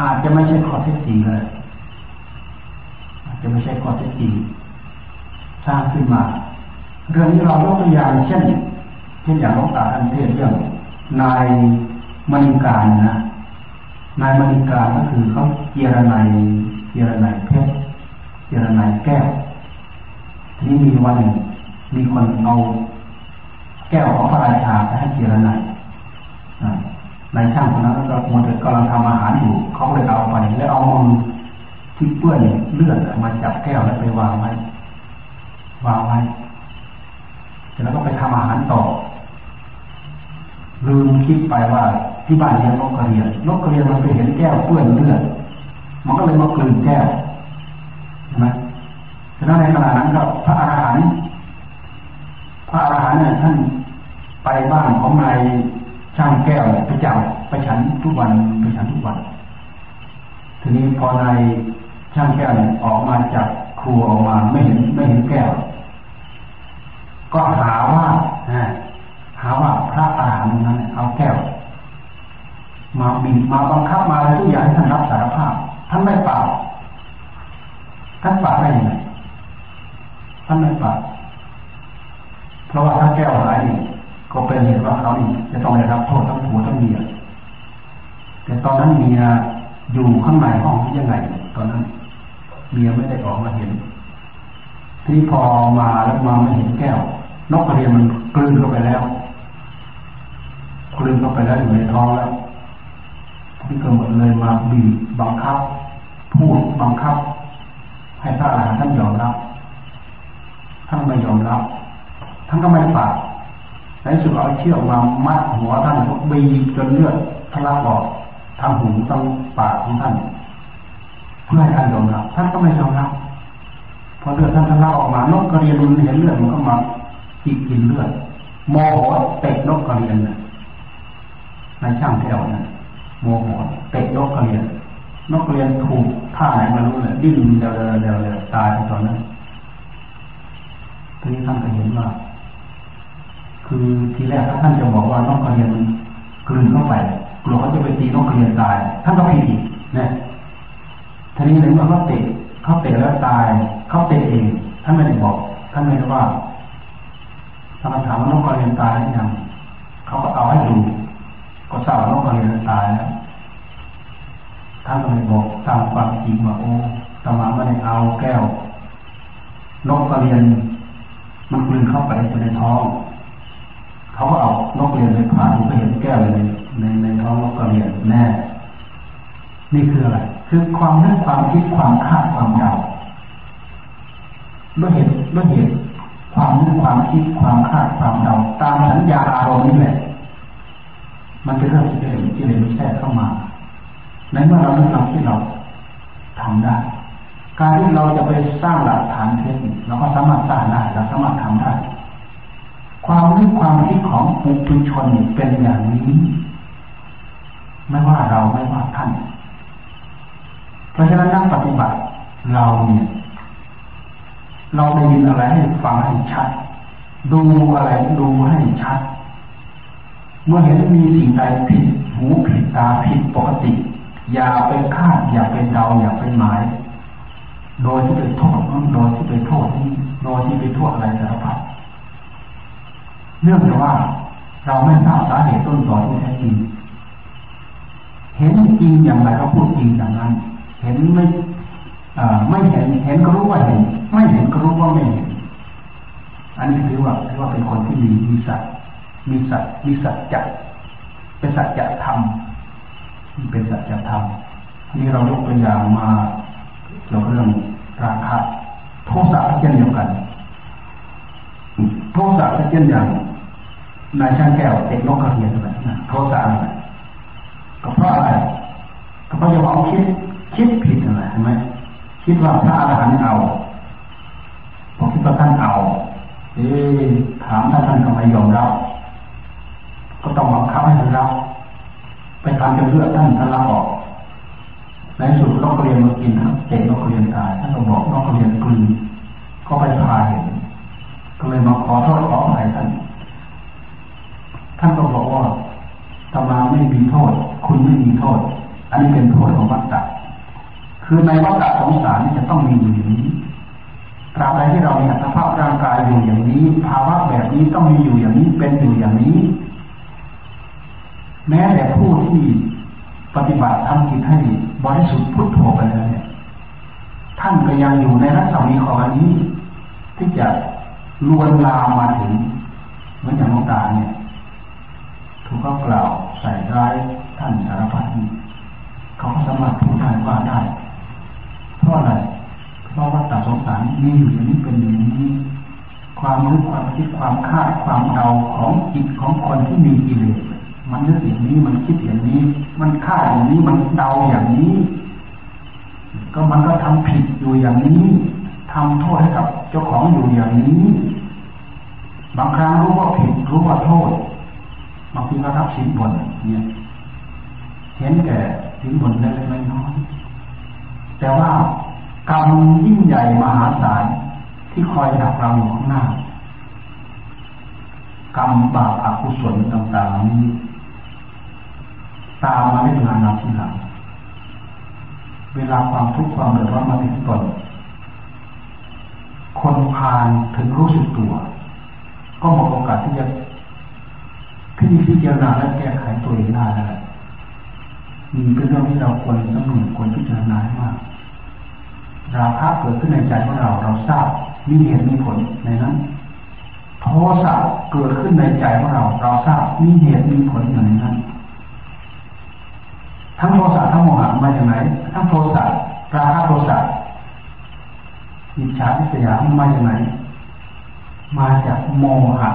Speaker 1: อาจจะไม่ใช่ข้อเท็จจริงเลย จะไม่ใช่ข้อเท็จจริงฉสร้างขึ้นมา เรื่องนี้เรายกตัวอย่างเช่นเช่นอย่างหลวงตาท่านเทศเรื่องนายมณีการนะนายมณีการก็คือเขาเจรนายเจรนายเพชรเจรนายแก้วทีนี้มีวันหนึ่งมีคนเอาแก้วของพระราชาไปให้เจรนายนายช่างคนนั้นก็มัวแต่กำลังทำอาหารอยู่เขาเลยเอาไปแล้วเอามือ ที่เปื้อนเลือดมาจับแก้วแล้วไปวางไว้วางไว้เสร็จแล้วก็ไปทำอาหารต่อ ลืมคิดไปว่าที่บ้านเลี้ยงนกกระเรียนนกกระเรียนมันไปเห็นแก้วเปื้อนเลือดมันก็เลยมากลืนแก้วใช่ไหมฉะนั้นในขณะนั้นก็พระอรหันต์พระอรหันต์เนี่ยท่านไปบ้านของนายช่างแก้วไปจับไปฉันทุกวันไปฉันทุกวัน ทีนี้พอนาย ช่างแก้วเนี่ยออกมาจากครัวออกมาไม่เห็นไม่เห็นแก้ว ก็หาว่าหาว่าพระอาหารนั้นเอาแก้ว มาบีบมาบังคับมาอะไรทุกอย่างให้ท่านรับสารภาพท่านไม่เปล่าท่านเปล่าได้ยังไงท่านไม่เปล่าเพราะว่าถ้าแก้วหายนี่ก็เป็นเหตุว่าเขานี่จะต้องได้รับโทษทั้งผัวทั้งเมียแต่ตอนนั้นเมียอยู่ข้างในห้องที่ยังไงตอนนั้น เมียไม่ได้ออกมาเห็น ที่พอมาแล้วมาไม่เห็นแก้ว นกกระเรียนมันกลืนเข้าไปแล้วกลืนเข้าไปแล้วอยู่ในท้องแล้วที่ก็หมดเลยมาบีบบังคับ พูดบังคับ ให้พระอรหันต์ท่านยอมรับท่านไม่ยอมรับท่านก็ไม่ฝากในสุดเอาเชือกมามัดหัวท่านบีบจนเลือดทะลักออกทางหูทางปากของท่าน เพื่อให้ท่านยอมรับท่านก็ไม่ยอมรับพอเลือดท่านทะลักออกมานกกระเรียนมันเห็นเลือดมันก็มาจิกกินเลือดโมโหเตะนกกระเรียนนะนายช่างแถวนะโมโหเตะนกกระเรียนนกกระเรียนถูกท่าไหนมารู้เลยดิ้นเดาเดาเดาตายตอนนั้นทีนี้ท่านก็เห็นว่า คือทีแรกถ้าท่านจะบอกว่านกกระเรียนมันกลืนเข้าไปกลัวเขาจะไปตีนกกระเรียนตาย ท่านก็ผิดอีกนะ ทีนี้ในเมื่อเขาเตะเขาเตะแล้วตายเขาเตะเองท่านไม่ได้บอกท่านไม่ได้ว่าท่านถามว่านกกระเรียนตายหรือยังเขาก็เอาให้ดูก็ทราบว่านกกระเรียนตายแล้วท่านก็เลยบอกตามความจริงว่าโอ้ตมาไม่ได้เอาแก้วนกกระเรียนมันกลืนเข้าไปในท้องเขาก็เอานกเรียนไปผ่าดูไปเห็นแก้วในในในท้องนกกระเรียนแน่ นี่คืออะไร คือความนึกความคิดความคาดความเดาด้วยเหตุด้วยเหตุความนึกความคิดความคาดความเดาตามสัญญาอารมณ์นี่แหละ มันเป็นเรื่องที่เห็นที่เห็นแทรกเข้ามาในเมื่อเรานึกเราคิดเราทำได้ การที่เราจะไปสร้างหลักฐานเท็จเราก็สามารถสร้างได้เราสามารถทำได้ ความนึกความคิดของปุถุชนเป็นอย่างนี้ ไม่ว่าเราไม่ว่าท่าน เพราะฉะนั้นนักปฏิบัติเราเนี่ย เราได้ยินอะไรให้ฟังให้ชัด ดูอะไรดูให้ชัด เมื่อเห็นมีสิ่งใดผิดหูผิดตาผิดปกติ อย่าไปคาด อย่าไปเดาอย่าไปหมาย โดยที่ไปโทษนั้นโดยที่ไปโทษนี้โดยที่ไปโทษอะไรสารพัดเนื่องจากว่าเราไม่ทราบสาเหตุต้นตอที่แท้จริงเห็นจริงอย่างไรก็พูดจริงอย่างนั้น เห็นไม่ไม่เห็นเห็นก็รู้ว่าเห็น ไม่เห็นก็รู้ว่าไม่เห็น อันนี้ถือว่าถือว่าเป็นคนที่มีมีสัตมีสัตมีสัจจะเป็นสัจธรรมเป็นสัจธรรมนี่เรายกตัวอย่างมาเกี่ยวกับเรื่องราคะโทสะเช่นเดียวกัน โทสะเช่นอย่างนายช่างแก้วเด็กนกกระเทียนอะไรนะโทสะอะไรก็เพราะอะไรก็เพราะยังเอาคิด คิดผิดอะไรใช่ไหมคิดว่าพระอาจารหันต์เอาพอคิดว่าท่านเอา เอ๊ถามท่านท่านก็ไมยอมรับก็ต้องบังคับให้ท่านรับไปทำจนเลือดท่านท่านรับออกในสุดนกเรียนมากินครับเจ็นกเรียนตายท่านก็บอกนกเรียนกลืนก็ไปพาเห็น ก็เลยมาขอโทษขออภัยท่าน ท่านก็บอกว่าตมาไม่มีโทษ คุณไม่มีโทษ อันนี้เป็นโทษของวัฏฏะ คือในวัฏฏะสงสารนี่จะต้องมีอยู่อย่างนี้ตราบใดที่เรามีอัตภาพร่างกายอยู่อย่างนี้ ภาวะแบบนี้ต้องมีอยู่อย่างนี้เป็นอยู่อย่างนี้ แม้แต่ผู้ที่ปฏิบัติทำกิจให้บริสุทธิ์พุทโธไปเลยท่านก็ยังอยู่ในรัศมีของอันนี้ ที่จะลวนลามมาถึงเหมือนอย่างน้องตาเนี่ยถูกก็กล่าวใส่ร้ายท่านสารพัดเขาก็สามารถพูดได้ว่าได้ ราะอะไรเพราะว่าตัดสงสารมีอยู่อย่างนี้เป็นอย่างนี้ ความรู้ความคิดความคาดความเดาของจิตของคนที่มีกิเลสมันนึกอย่างนี้มันคิดอย่างนี้ มันคาดอย่างนี้มันเดาอย่างนี้ ก็มันก็ทำผิดอยู่อย่างนี้ทำโทษให้กับเจ้าของอยู่อย่างนี้ บางครั้งรู้ว่าผิดรู้ว่าโทษบางทีก็รับสินบนเนี่ยเห็นแก่สินบนเล็กน้อย แต่ว่ากรรมยิ่งใหญ่มหาศาลที่คอยดักเราอยู่ข้างหน้ากรรมบาปอกุศลต่างๆนี้ตามมาเล่นงานเราทีหลังเวลาความทุกข์ความเดือดร้อนมาถึงตนคนพานถึงรู้สึกตัว ก็หมดโอกาสที่จะพิจิตรณาและแก้ไขตัวเองได้แล้ว มีเป็นเรื่องที่เราควรสำนึกควรพิจารณามากราคะเกิดขึ้นในใจของเราเราทราบมีเหตุมีผลในนั้นโทสะเกิดขึ้นในใจของเรา เราทราบมีเหตุมีผลอยู่ในนั้น ทั้งโทสะทั้งโมหะมาจากไหนทั้งโทสะราคะโทสะอิจฉาทิษยามาจากไหนมาจากโมหะ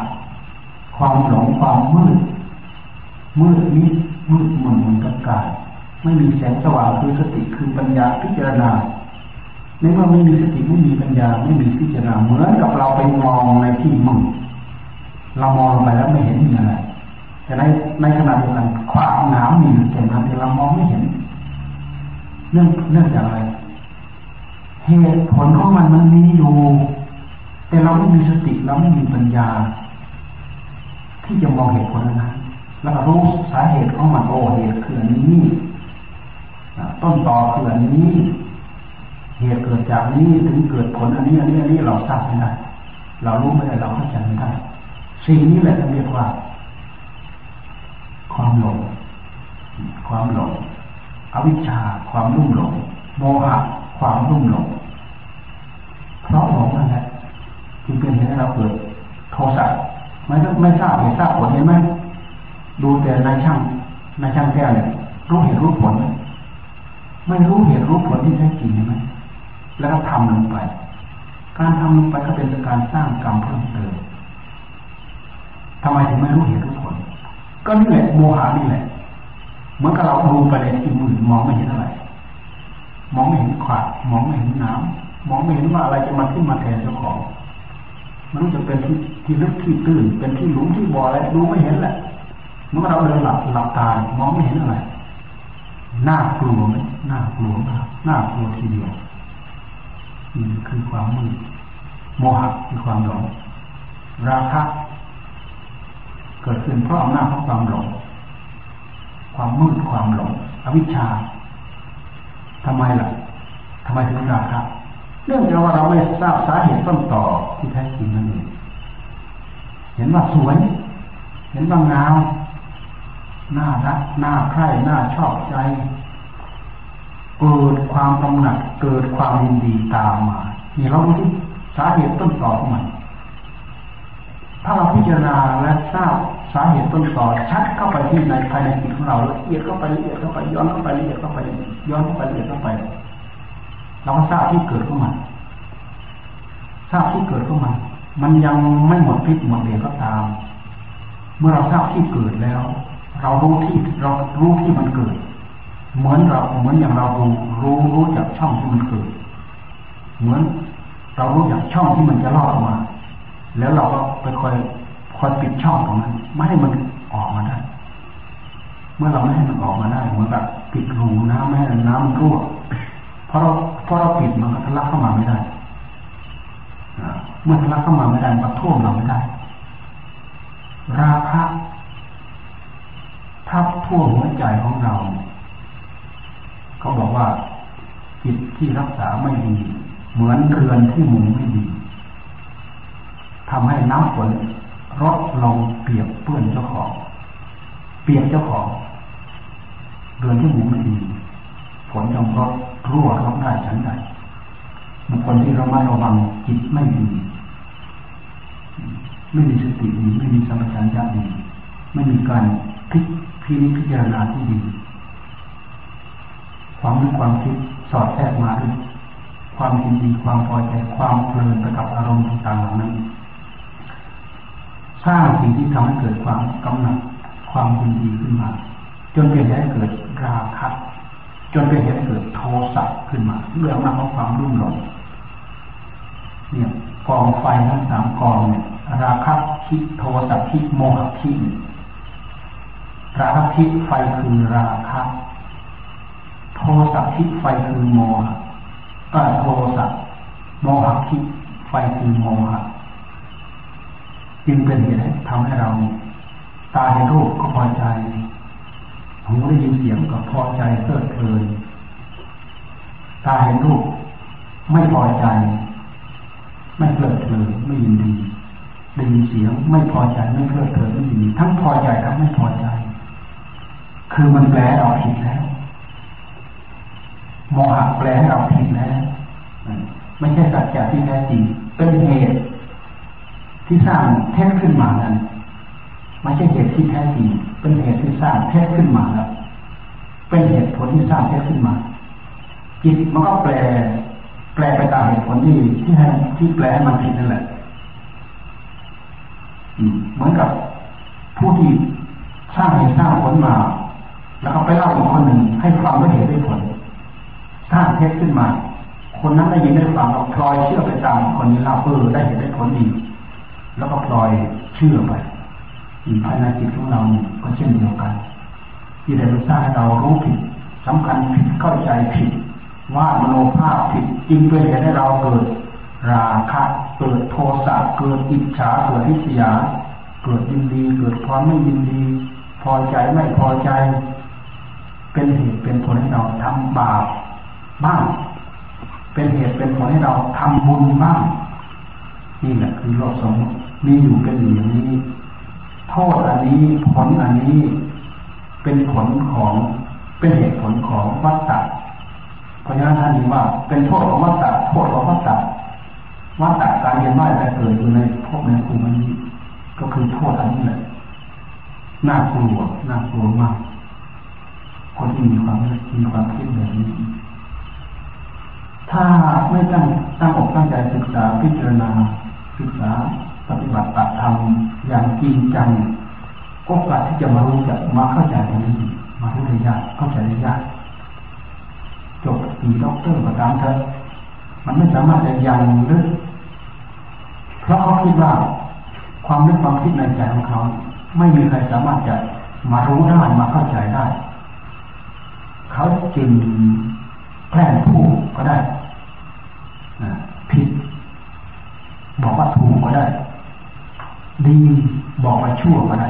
Speaker 1: ความหลงความมืดมืดมิดมืดมนมันกับกาย ไม่มีแสงสว่างคือสติคือปัญญาพิจารณาในเมื่อไม่มีสติไม่มีปัญญาไม่มีพิจารณาเหมือนกับเราไปมองในที่มืดเรามองไปแล้วไม่เห็นมีอะไรแต่ในในขณะเดียวกันความหนาวมีอยู่เต็มนั้นแต่เรามองไม่เห็น เนื่องเนื่องจากอะไรเหตุผลของมันมันมีอยู่แต่เราไม่มีสติเราไม่มีปัญญา ที่จะมองเหตุผลนั้นแล้วก็รู้สาเหตุของมันโอ้เหตุคืออันนี้ ต้นตอคืออันนี้เหตุเกิดจากนี้ถึงเกิดผลอันนี้อันนี้อันนี้เราทราบไม่ได้เรารู้ไม่ได้เราเข้าใจไม่ได้สิ่งนี้แหละเรียกว่า ความหลง ความหลง อวิชชา ความรุ่มหลง โมหะ ความรุ่มหลง เพราะหลงนั่นแหละจึงเป็นเหตุให้เราเกิดโทสะไม่ไม่ทราบเหตุทราบผลเห็นไหมดูแต่นายช่างนายช่างแก้วเนี่ยรู้เหตุรู้ผลไม่ ไม่รู้เหตุรู้ผลที่แท้จริงใช่ไหมแล้วก็ทำลงไป การทำลงไปก็เป็นการสร้างกรรมเพิ่มเติมทำไมถึงไม่รู้เหตุรู้ผล ก็นี่แหละโมหะนี่แหละเหมือนกับเราดูไปในที่มืดมองไม่เห็นอะไร มองไม่เห็นขวากมองไม่เห็นน้ำมองไม่เห็นว่าอะไรจะมาขึ้นมาแทนเจ้าของมันรู้จะเป็นที่ที่ลึกที่ตื้นเป็นที่หลุมที่บ่ออะไรดูไม่เห็นแหละเมื่อเราเดินหลับหลับตามองไม่เห็นอะไร น่ากลัวไหมน่ากลัวมากน่ากลัวทีเดียวนี่คือความมืดโมหะคือความหลง ราคะเกิดขึ้นเพราะอำนาจของความหลง ความมืดความหลง อวิชชาทำไมล่ะทำไมถึงราคะเนื่องจากว่าเราไม่ทราบสาเหตุต้นต่อที่แท้จริงนั่นเองเห็นว่าสวย เห็นว่างาม น่ารักน่าใคร่น่าชอบใจ เกิดความกำหนัดเกิดความยินดีตามมานี่เราดูที่สาเหตุต้นตอของมันถ้าเราพิจารณาและทราบสาเหตุต้นต่อชัดเข้าไปที่ในภายในจิตของเราละเอียดเข้าไปละเอียดเข้าไปย้อนเข้าไปละเอียดเข้าไปย้อนเข้าไปละเอียดเข้าไปเราก็ทราบที่เกิดของมันทราบที่เกิดของมัน มันยังไม่หมดพิษหมดเดชก็ตาม เมื่อเราทราบที่เกิดแล้ว เรารู้ที่เรารู้ที่มันเกิด เหมือนเราเหมือนอย่างเรารู้รู้รู้จากช่องที่มันเกิด เหมือนเรารู้จากช่องที่มันจะลอดออกมา แล้วเราก็ไปคอยคอยปิดช่องตรงนั้น ไม่ให้มันออกมาได้ เมื่อเราไม่ให้มันออกมาได้เหมือนแบบปิดรูน้ำไม่ให้น้ำมันรั่วเพราะเราเพราะเราปิดมันก็ทะลักเข้ามาไม่ได้เมื่อทะลักเข้ามาไม่ได้มันท่วมเราไม่ได้ ราคะ ทับท่วหัวใจของเรา เขาบอกว่า จิตที่รักษาไม่ดี เหมือนเรือนที่หมุนไม่ดีทำให้น้ำฝนรดลงเปียกเปื้อนเจ้าของ เปียกเจ้าของ เรือนที่หมุนไม่ดีฝนจงรดรั่วรดได้ฉันใดบุคคลที่ระมัดระวังจิตไม่ดีไม่มีสติดีไม่มีสัมปชัญญะดีไม่มีการพิ พินิจพิจารณาที่ดีความมีความคิดสอดแทรกมาด้วยความยินดีความพอใจความเพลินไปกับอารมณ์ต่างๆเหล่านั้นสร้างสิ่งที่ทำให้เกิดความกำหนัดความยินดีขึ้นมา จนเป็นเหตุให้เกิดราคะจนเป็นเหตุให้เกิดโทสะขึ้นมาเรื่องมาของความรุ่มหลงเนี่ยกองไฟทั้งสามกองเนี่ยราคะคิดโทสะคิดโมหะคิด ราคะคิดไฟคือราคะโทสะคิดไฟคือโมหะก็โทสะโมหะคิดไฟคือโมหะจึงเป็นเหตุทำให้เรา ตาเห็นรูปก็พอใจหูได้ยินเสียงก็พอใจเพลิดเพลินตาเห็นรูปไม่พอใจ ไม่เพลิดเพลินไม่ยินดีได้ยินเสียงไม่พอใจไม่เพลิดเพลินไม่ยินดีทั้งพอใจทั้งไม่พอใจ คือมันแปลเราผิดแล้วโมหะแปลให้เราผิดแล้วไม่ใช่สัจจะที่แท้จริง เป็นเหตุ ที่สร้างเท็จขึ้นมานั้นไม่ใช่เหตุที่แท้จริง เป็นเหตุที่สร้างเท็จขึ้นมาแล้วเป็นเหตุผลที่สร้างเท็จขึ้นมา จิตมันก็แปล แปลไปตามเหตุผลที่ที่ให้ที่แปลให้มันผิดนั่นแหละเหมือนกับผู้ที่สร้างเหตุสร้างผลมา แล้วก็ไปเล่าอีกคนหนึ่งให้ฟังด้วยเหตุด้วยผลสร้าเท็จขึ้นมา คนนั้นได้ยินได้ฟังเราพลอยเชื่อไปตามคนนี้เล่าเออได้เห็นได้ผลดี แล้วก็พลอยเชื่อไปภายในจิตของเราก็เช่นเดียวกัน ที่ได้สร้างให้เรารู้ผิดสำคัญผิดเข้าใจผิด ว่ามโนภาพผิดจึงเป็นเหตุให้เราเกิด ราคะเกิดโทสะเกิดอิจฉาเกิดทิษยา เกิดยินดี เกิดความไม่ยินดี พอใจไม่พอใจ เป็นเหตุเป็นผลให้เราทำบาปบ้าง เป็นเหตุเป็นผลให้เราทำบุญบ้าง นี่แหละคือโลกสมมติมีอยู่เป็นอย่างนี้ โทษอันนี้ผลอันนี้เป็นผลของเป็นเหตุผลของวัฏฏะเพราะฉะนั้นท่านนี้ว่า เป็นโทษของวัฏฏะโทษของวัฏฏะวัฏฏะการเรียนว่ายแต่เกิดอยู่ในภพในภูมินี้ ก็คือโทษอันนี้แหละน่ากลัวน่ากลัวมาก คนที่มีความมีความคิดแบบนี้ ถ้าไม่ตั้งตั้งอกตั้งใจศึกษาพิจารณาศึกษาปฏิบัติปฏิธรรมอย่างจริงจังโอกาสที่จะมารู้จักมาเข้าใจตรงนี้มารู้ได้ยากเข้าใจได้ยากจบปีด็อกเตอร์ก็ตามเถอะมันไม่สามารถจะยังลึกเพราะเขาคิดว่าความนึกความคิดในใจของเขา ไม่มีใครสามารถจะมารู้ได้มาเข้าใจได้ เขาจึงแกล้งผู้ก็ได้ผิด บอกว่าถูกก็ได้ ดีบอกว่าชั่วก็ได้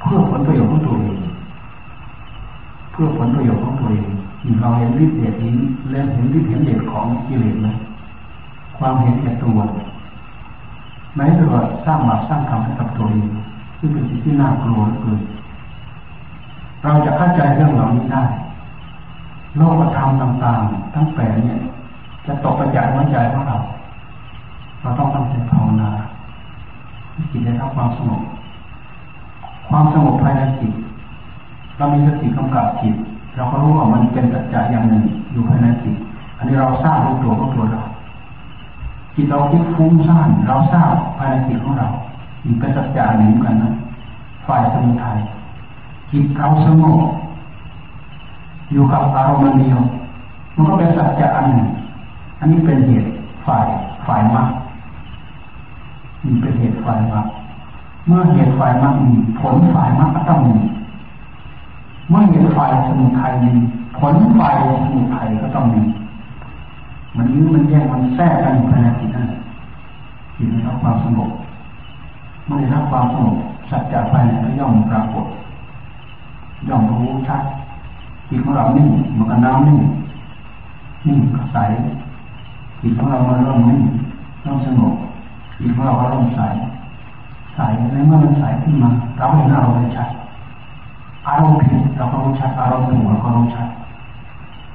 Speaker 1: เพื่อผลประโยชน์ของตัวเองเพื่อผลประโยชน์ของตัวเองเราเห็นฤทธิ์เดชนี้เล่นเห็นฤทธิ์เห็นเดชของกิเลสไหมความเห็นแก่ตัวแม้แต่ว่าสร้างบาปสร้างกรรมให้กับตัวเองซึ่งเป็นสิ่งที่น่ากลัวเกิน เราจะเข้าใจเรื่องเหล่านี้ได้โลกธรรมต่างๆ ทั้งแปดเนี่ย จะตกไปจากหัวใจของเรา เราต้องตั้งใจภาวนาจิตได้รับความสงบความสงบภายในจิตเรามีสติกำกับจิต เราก็รู้ว่ามันเป็นสัจจะอย่างหนึ่งอยู่ภายในจิต อันนี้เราทราบรู้ตัวของตัวเรา จิตเราคิดฟุ้งซ่านเราทราบภายในจิตของเราเป็นสัจจะหนึ่งกันนะฝ่ายสมุทัย จิตเราสงบอยู่กับอารมณ์เดียว มันก็เป็นสัจจะอันหนึ่ง อันนี้เป็นเหตุฝ่ายฝ่ายมากมีเป็นเหตุฝ่ายมรรคเมื่อเหตุฝ่ายมรรคมีผลฝ่ายมรรคก็ต้องมีเมื่อเหตุฝ่ายสมุทัยมีผลฝ่ายสมุทัยก็ต้องมีมันยื้อมันแย่งมันแทรกกันอยู่ภายในจิตนั่นจิตได้รับความสงบเมื่อได้รับความสงบสัจจะภายในก็ย่อมปรากฏ ย่อมรู้ชัดจิตของเรานิ่งเหมือนกับน้ำนิ่งนิ่งก็ใสจิตของเรามันเริ่มนิ่งเริ่มสงบจิตของเราก็เริ่มใสใสในเมื่อมันใสขึ้นมาเราเห็นอารมณ์ได้ชัดอารมณ์ผิดเราก็รู้ชัดอารมณ์ถูกเราก็รู้ชัด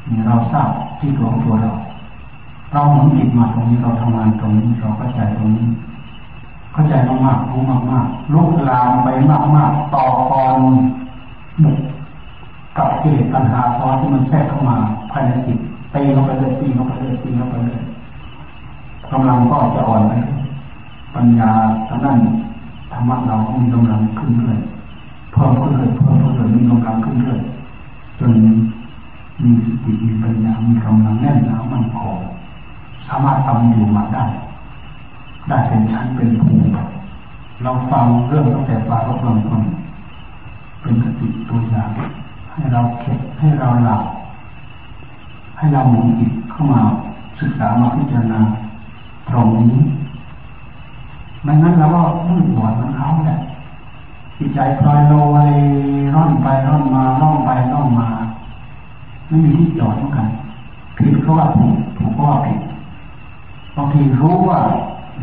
Speaker 1: นี่เราทราบที่ตัวของตัวเราเราหมุนจิตมาตรงนี้เราทำงานตรงนี้เราเข้าใจตรงนี้ เข้าใจมากๆรู้มากๆลุกลามไปมากๆต่อกร บุกกับกิเลสปัญหาเพราะที่มันแทรกเข้ามาภายในจิตตีเข้าไปเลยตีเข้าไปเลยตีเข้าไปเลยกำลังก็จะอ่อนไปปัญญาทางนั้นธรรมะเราก็มีกำลังขึ้นเรื่อยเพิ่มขึ้นเรื่อยเพิ่มขึ้นเรื่อยมีกำลังขึ้นเรื่อยจนมีสติมีปัญญามีกำลังแน่นหนามันคงสามารถทำอยู่มาได้ ได้เป็นชั้นเป็นภูมิเราฟังเรื่องตั้งแต่ปลารบเริ่มต้น เป็นสติตัวอย่างให้เราเข็ดให้เราหลับ ให้เราหมุนจิตเข้ามาศึกษามาพิจารณาตรงนี้ไม่งั้นเราก็มืดบอดมันเขาแหละจิตใจพลอยโลยร่อนไปร่อนมาร่องไปร่องมา ไม่มีที่จอดเหมือนกันผิดก็ว่าถูกถูกก็ว่าผิดบางทีรู้ว่า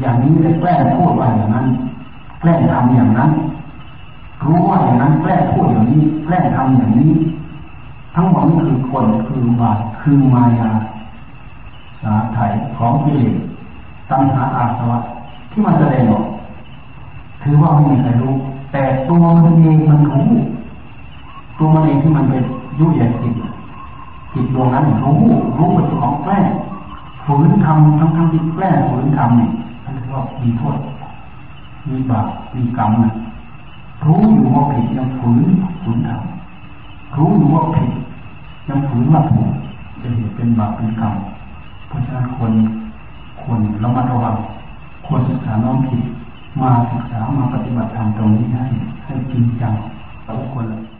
Speaker 1: อย่างนี้แต่แกล้งพูดว่าอย่างนั้น แกล้งทำอย่างนั้น รู้ว่าอย่างนั้นแกล้งพูดอย่างนี้แกล้งทำอย่างนี้ ทั้งหมดนี่คือคนคือบาปคือมายาสาไถของกิเลสตัณหาอาสวะที่มันแสดงออกถือว่าไม่มีใครรู้ แต่ตัวมันเองมันรู้ตัวมันเองที่มันเป็นยุยงจิตจิตดวงนั้นรู้รู้เจ้าของแกล้งฝืนทำทั้งทั้งที่แกล้งฝืนทำนี่มันกว่ามีโทษมีบาปมีกรรมนะ รู้อยู่ว่าผิดยังฝืนฝืนทำรู้อยู่ว่าผิดยังฝืนว่าถูกจะเห็นเป็นบาปเป็นกรรมเพราะฉะนั้นคนควรระมัดระวังควรศึกษาน้องผิดมาศึกษามาปฏิบัติธรรมตรงนี้ให้ให้จริงจังทุกคนเลย